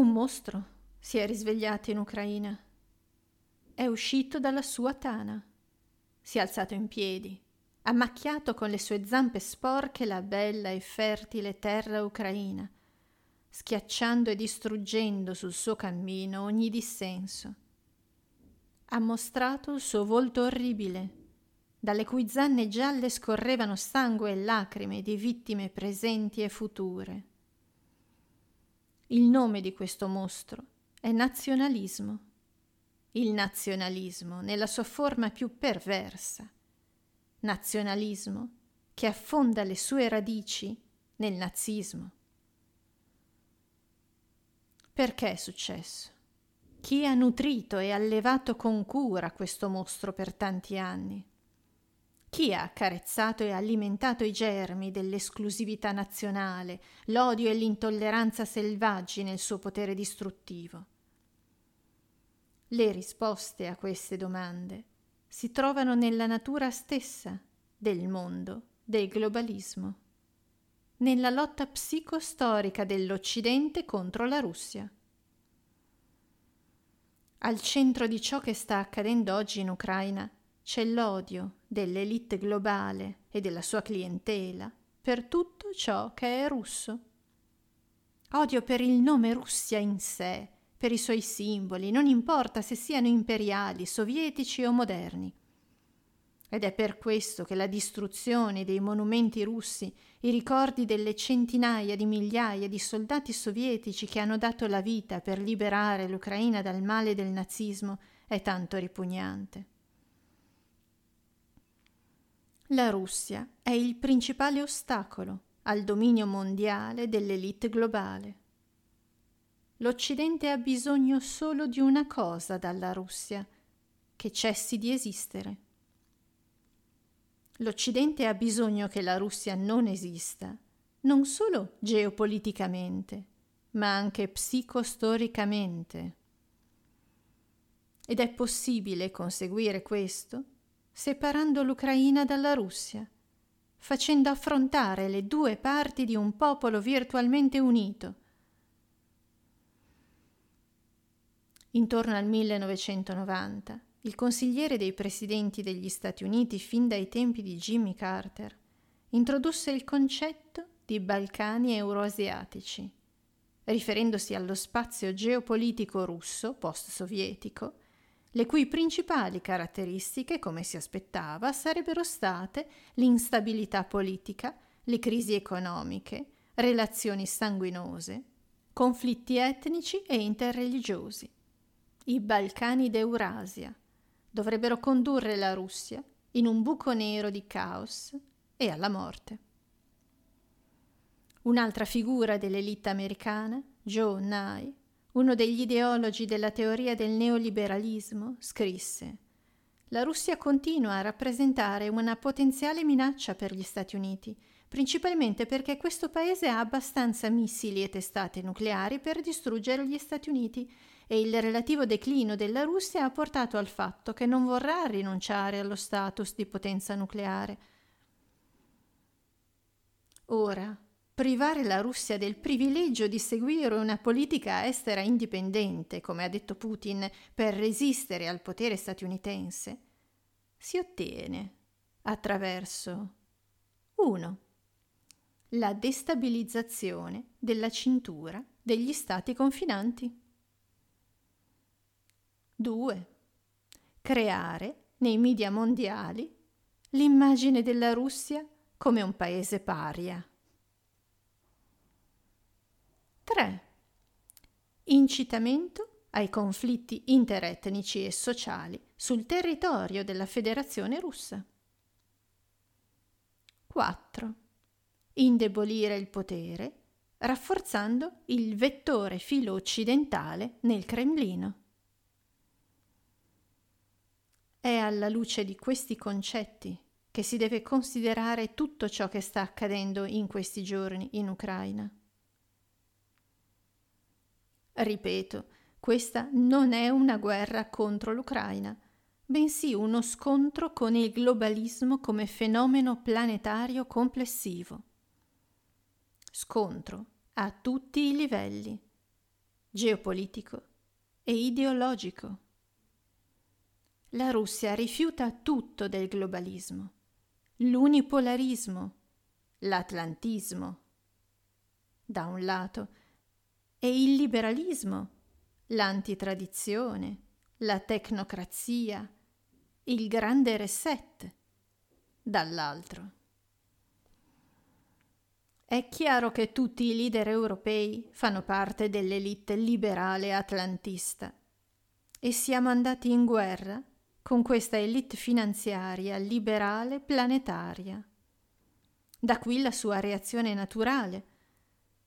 Un mostro si è risvegliato in Ucraina. È uscito dalla sua tana. Si è alzato in piedi, ha macchiato con le sue zampe sporche la bella e fertile terra ucraina, schiacciando e distruggendo sul suo cammino ogni dissenso. Ha mostrato il suo volto orribile, dalle cui zanne gialle scorrevano sangue e lacrime di vittime presenti e future. Il nome di questo mostro è nazionalismo. Il nazionalismo nella sua forma più perversa. Nazionalismo che affonda le sue radici nel nazismo. Perché è successo? Chi ha nutrito e allevato con cura questo mostro per tanti anni? Chi ha accarezzato e alimentato i germi dell'esclusività nazionale, l'odio e l'intolleranza selvaggi nel suo potere distruttivo? Le risposte a queste domande si trovano nella natura stessa del mondo, del globalismo, nella lotta psicostorica dell'Occidente contro la Russia. Al centro di ciò che sta accadendo oggi in Ucraina c'è l'odio dell'elite globale e della sua clientela per tutto ciò che è russo. Odio per il nome Russia in sé, per i suoi simboli, non importa se siano imperiali, sovietici o moderni. Ed è per questo che la distruzione dei monumenti russi, i ricordi delle centinaia di migliaia di soldati sovietici che hanno dato la vita per liberare l'Ucraina dal male del nazismo è tanto ripugnante. La Russia è il principale ostacolo al dominio mondiale dell'elite globale. L'Occidente ha bisogno solo di una cosa dalla Russia, che cessi di esistere. L'Occidente ha bisogno che la Russia non esista, non solo geopoliticamente, ma anche psicostoricamente. Ed è possibile conseguire questo separando l'Ucraina dalla Russia, facendo affrontare le due parti di un popolo virtualmente unito. Intorno al 1990, il consigliere dei presidenti degli Stati Uniti fin dai tempi di Jimmy Carter introdusse il concetto di Balcani euroasiatici, riferendosi allo spazio geopolitico russo post-sovietico le cui principali caratteristiche, come si aspettava, sarebbero state l'instabilità politica, le crisi economiche, relazioni sanguinose, conflitti etnici e interreligiosi. I Balcani d'Eurasia dovrebbero condurre la Russia in un buco nero di caos e alla morte. Un'altra figura dell'elite americana, Joe Nye, uno degli ideologi della teoria del neoliberalismo, scrisse La Russia continua a rappresentare una potenziale minaccia per gli Stati Uniti, principalmente perché questo paese ha abbastanza missili e testate nucleari per distruggere gli Stati Uniti e il relativo declino della Russia ha portato al fatto che non vorrà rinunciare allo status di potenza nucleare. Ora, privare la Russia del privilegio di seguire una politica estera indipendente, come ha detto Putin, per resistere al potere statunitense, si ottiene attraverso 1. La destabilizzazione della cintura degli stati confinanti. 2. Creare nei media mondiali l'immagine della Russia come un paese paria. 3. Incitamento ai conflitti interetnici e sociali sul territorio della Federazione russa. 4. Indebolire il potere rafforzando il vettore filo occidentale nel Cremlino. È alla luce di questi concetti che si deve considerare tutto ciò che sta accadendo in questi giorni in Ucraina. Ripeto, questa non è una guerra contro l'Ucraina, bensì uno scontro con il globalismo come fenomeno planetario complessivo. Scontro a tutti i livelli. geopolitico e ideologico. La Russia rifiuta tutto del globalismo, l'unipolarismo, l'atlantismo, da un lato, e il liberalismo, l'antitradizione, la tecnocrazia, il grande reset, dall'altro. È chiaro che tutti i leader europei fanno parte dell'elite liberale atlantista e siamo andati in guerra con questa elite finanziaria liberale planetaria. Da qui la sua reazione naturale.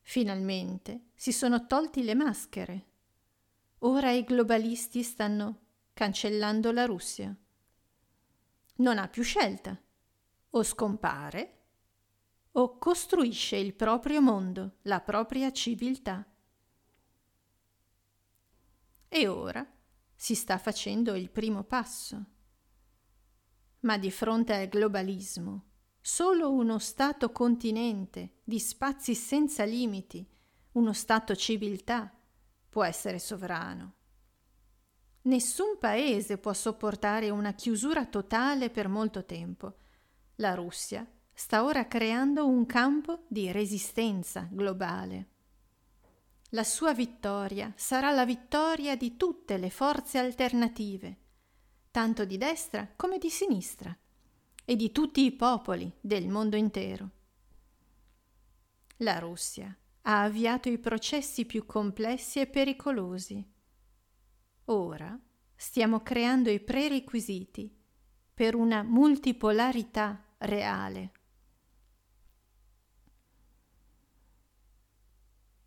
Finalmente si sono tolti le maschere. Ora i globalisti stanno cancellando la Russia. Non ha più scelta. O scompare o costruisce il proprio mondo, la propria civiltà. E ora si sta facendo il primo passo. Ma di fronte al globalismo, solo uno Stato continente di spazi senza limiti, uno Stato civiltà, può essere sovrano. Nessun paese può sopportare una chiusura totale per molto tempo. La Russia sta ora creando un campo di resistenza globale. La sua vittoria sarà la vittoria di tutte le forze alternative, tanto di destra come di sinistra, e di tutti i popoli del mondo intero. La Russia ha avviato i processi più complessi e pericolosi. Ora stiamo creando i prerequisiti per una multipolarità reale.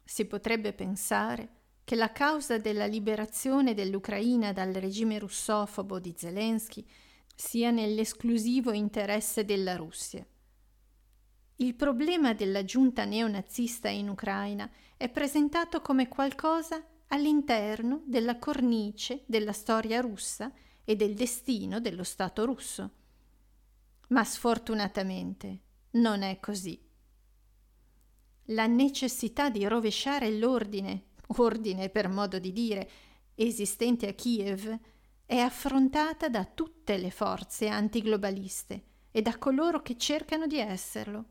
Si potrebbe pensare che la causa della liberazione dell'Ucraina dal regime russofobo di Zelensky sia nell'esclusivo interesse della Russia. Il problema della giunta neonazista in Ucraina è presentato come qualcosa all'interno della cornice della storia russa e del destino dello Stato russo. Ma sfortunatamente non è così la necessità di rovesciare l'ordine, ordine per modo di dire, esistente a Kiev, è affrontata da tutte le forze antiglobaliste e da coloro che cercano di esserlo.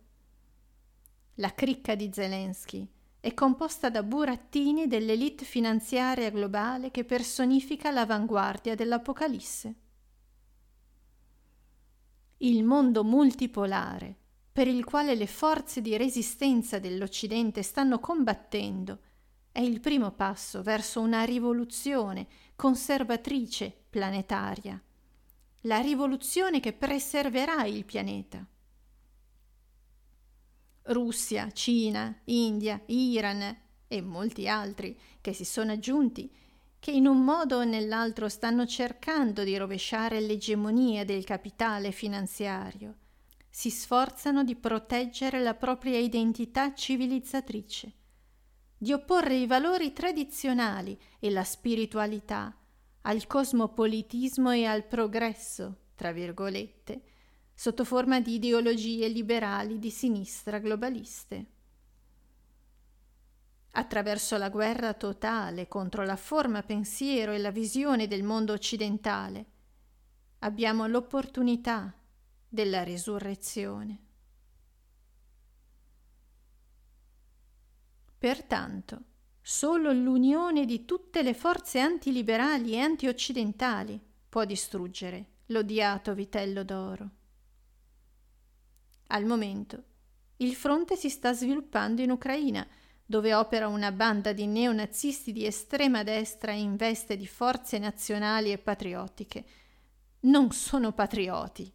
La cricca di Zelensky è composta da burattini dell'elite finanziaria globale che personifica l'avanguardia dell'Apocalisse. Il mondo multipolare, per il quale le forze di resistenza dell'Occidente stanno combattendo, è il primo passo verso una rivoluzione conservatrice planetaria, la rivoluzione che preserverà il pianeta. Russia, Cina, India, Iran e molti altri che si sono aggiunti, che in un modo o nell'altro stanno cercando di rovesciare l'egemonia del capitale finanziario si sforzano di proteggere la propria identità civilizzatrice, di opporre i valori tradizionali e la spiritualità al cosmopolitismo e al progresso, tra virgolette, sotto forma di ideologie liberali di sinistra globaliste. Attraverso la guerra totale contro la forma pensiero e la visione del mondo occidentale, abbiamo l'opportunità della risurrezione. Pertanto, solo l'unione di tutte le forze antiliberali e antioccidentali può distruggere l'odiato vitello d'oro. Al momento, il fronte si sta sviluppando in Ucraina, dove opera una banda di neonazisti di estrema destra in veste di forze nazionali e patriottiche. Non sono patrioti,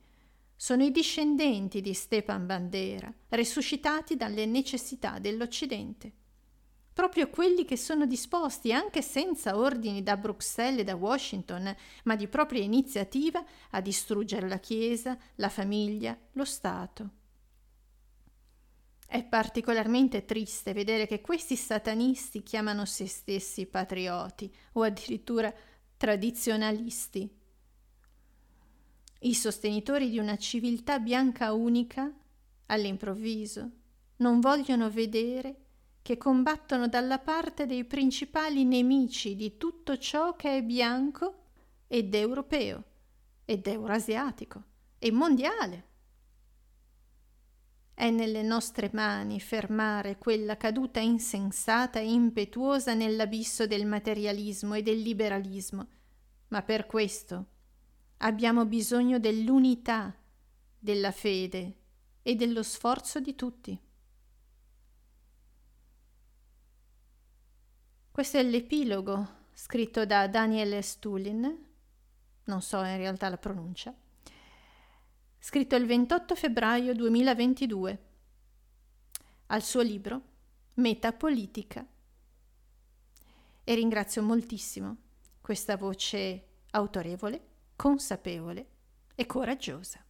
sono i discendenti di Stepan Bandera, risuscitati dalle necessità dell'Occidente. Proprio quelli che sono disposti, anche senza ordini da Bruxelles e da Washington, ma di propria iniziativa, a distruggere la Chiesa, la famiglia, lo Stato. È particolarmente triste vedere che questi satanisti chiamano se stessi patrioti o addirittura tradizionalisti i sostenitori di una civiltà bianca unica, all'improvviso, non vogliono vedere che combattono dalla parte dei principali nemici di tutto ciò che è bianco ed europeo ed eurasiatico e mondiale. È nelle nostre mani fermare quella caduta insensata e impetuosa nell'abisso del materialismo e del liberalismo, ma per questo abbiamo bisogno dell'unità, della fede e dello sforzo di tutti. Questo è l'epilogo scritto da Daniel Stulin, non so in realtà la pronuncia, scritto il 28 febbraio 2022 al suo libro Metapolitica. E ringrazio moltissimo questa voce autorevole, consapevole e coraggiosa.